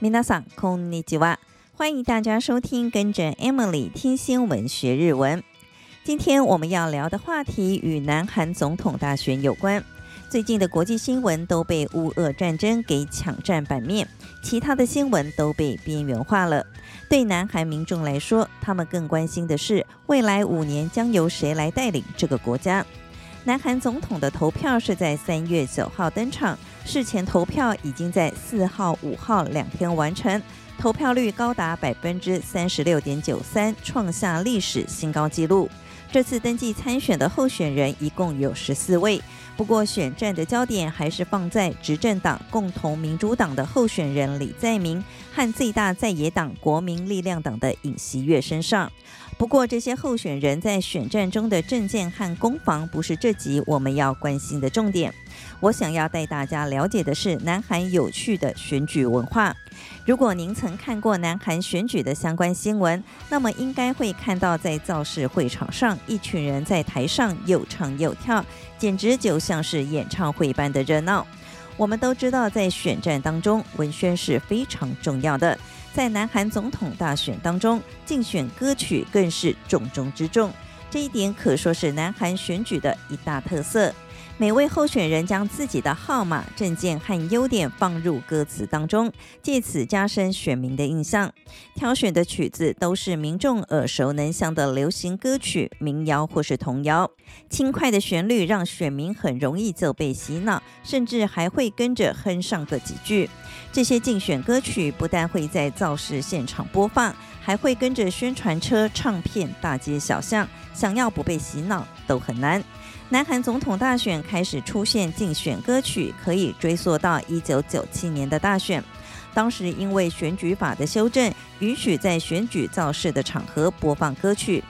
皆さんこんにちは，欢迎大家收听，跟着 Emily 听新闻学日文。今天我们要聊的话题与南韩总统大选有关。最近的国际新闻都被乌俄战争给抢占版面，其他的新闻都被边缘化了。对南韩民众来说，他们更关心的是未来五年将由谁来带领这个国家。 南韩总统的投票是在三月九号登场，事前投票已经在四号、五号两天完成，投票率高达百分之三十六点九三，创下历史新高纪录。这次登记参选的候选人一共有十四位，不过选战的焦点还是放在执政党共同民主党的候选人李在明和最大在野党国民力量党的尹锡悦身上。不过，这些候选人在选战中的政见和攻防不是这集我们要关心的重点。我想要带大家了解的是南韩有趣的选举文化。如果您曾看过南韩选举的相关新闻，那么应该会看到在造势会场上，一群人在台上又唱又跳，简直就像是演唱会般的热闹。我们都知道，在选战当中，文宣是非常重要的。在南韩总统大选当中，竞选歌曲更是重中之重，这一点可说是南韩选举的一大特色。每位候选人将自己的号码、证件和优点放入歌词当中，借此加深选民的印象。挑选的曲子都是民众耳熟能详的流行歌曲、民谣或是童谣，轻快的旋律让选民很容易就被洗脑，甚至还会跟着哼上个几句。这些竞选歌曲不但会在造势现场播放，还会跟着宣传车、唱片大街小巷，想要不被洗脑都很难。南韩总统大选开始出现竞选歌曲，可以追溯到一九九七年的大选。当时因为选举法的修正，允许在选举造势的场合播放歌曲。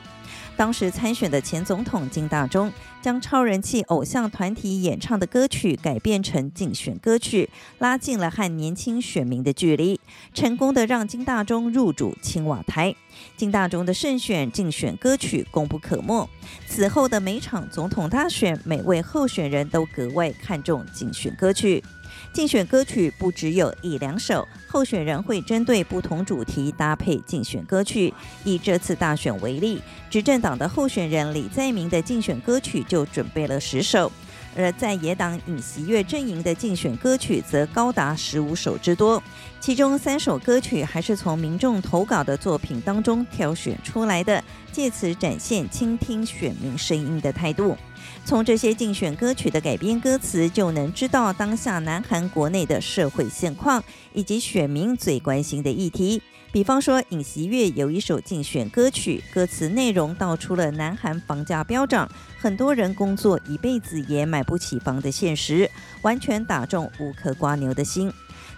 当时参选的前总统金大中将超人气偶像团体演唱的歌曲改编成竞选歌曲，拉近了和年轻选民的距离，成功的让金大中入主青瓦台。金大中的胜选，竞选歌曲功不可没。此后的每场总统大选，每位候选人都格外看重竞选歌曲。竞选歌曲不只有一两首，候选人会针对不同主题搭配竞选歌曲。以这次大选为例，执政党的候选人李在明的竞选歌曲就准备了十首，而在野党尹锡悦阵营的竞选歌曲则高达十五首之多。其中三首歌曲还是从民众投稿的作品当中挑选出来的，借此展现倾听选民声音的态度。从这些竞选歌曲的改编歌词，就能知道当下南韩国内的社会现况以及选民最关心的议题。比方说，尹锡悦有一首竞选歌曲，歌词内容道出了南韩房价飙涨，很多人工作一辈子也买不起房的现实，完全打中无壳蜗牛的心。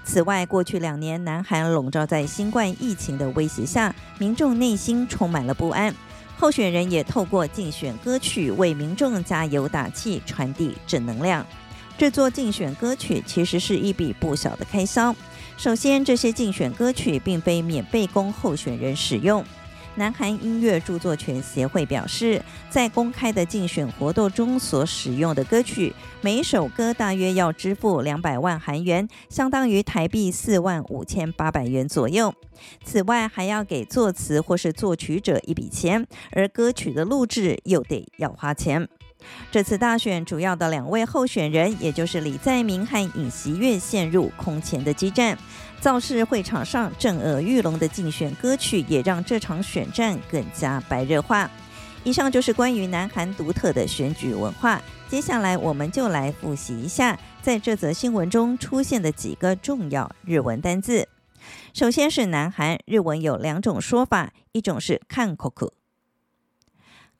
此外，过去两年，南韩笼罩在新冠疫情的威胁下，民众内心充满了不安。候选人也透过竞选歌曲为民众加油打气，传递正能量。制作竞选歌曲其实是一笔不小的开销。首先，这些竞选歌曲并非免费供候选人使用。南韩音乐著作权协会表示，在公开的竞选活动中所使用的歌曲，每首歌大约要支付两百万韩元，相当于台币四万五千八百元左右。此外，还要给作词或是作曲者一笔钱，而歌曲的录制又得要花钱。这次大选主要的两位候选人，也就是李在明和尹锡悦，陷入空前的激战。造势会场上震耳欲聋的竞选歌曲，也让这场选战更加白热化。以上就是关于南韩独特的选举文化。接下来，我们就来复习一下在这则新闻中出现的几个重要日文单字。首先是南韩日文有两种说法，一种是韩国，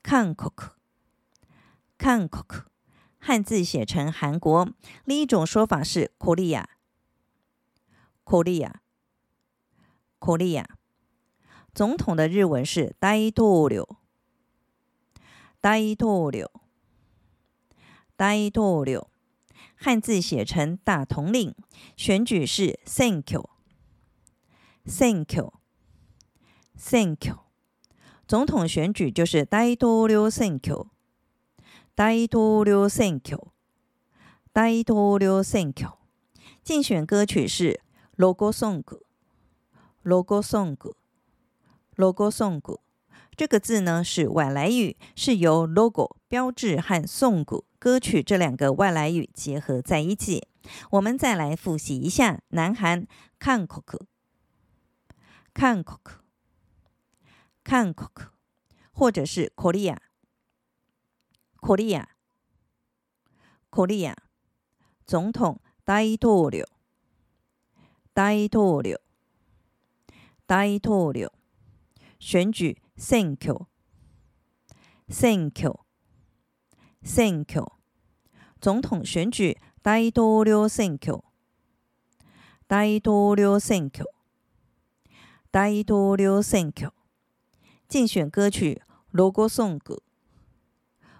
韩国，汉字写成韩国另一种说法是 korea korea korea 总统的日文是 dai dolu dai dolu dai dolu 汉字写成大统领选举是 thank you thank you thank you 总统选举就是 dai dolu thank you 大统领选举，大统领选举，竞选歌曲是。ロゴソング， logo song，logo song，这个字呢是外来语，是由 logo 标志和 song 歌曲这两个外来语结合在一起。我们再来复习一下南韩，韩国，韩国，韩国，或者是 Korea。Korea，总统，大统领，大统领。大统领选举，选挙，选举，选举，总统选举，大统领选举，大统领选举，大统领选举，竞选歌曲，Logo song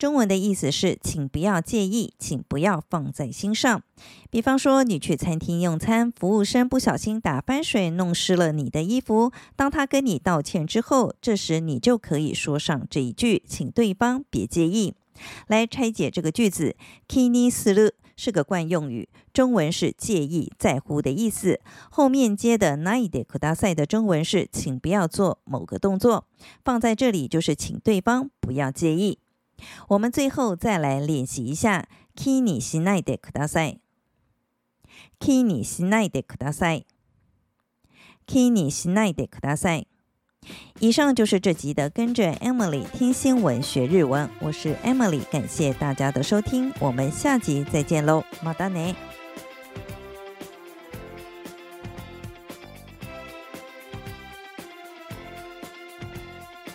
中文的意思是，请不要介意，请不要放在心上。比方说，你去餐厅用餐，服务生不小心打翻水，弄湿了你的衣服。当他跟你道歉之后，这时你就可以说上这一句，请对方别介意。来拆解这个句子，気にする是个惯用语，中文是介意、在乎的意思。后面接的ないでください的中文是请不要做某个动作，放在这里就是请对方不要介意。 我们最后再来练习一下，気にしないでください。気にしないでください。気にしないでください。以上就是这集的跟着 Emily 听新闻学日文，我是 Emily，感谢大家的收听，我们下集再见喽，またね。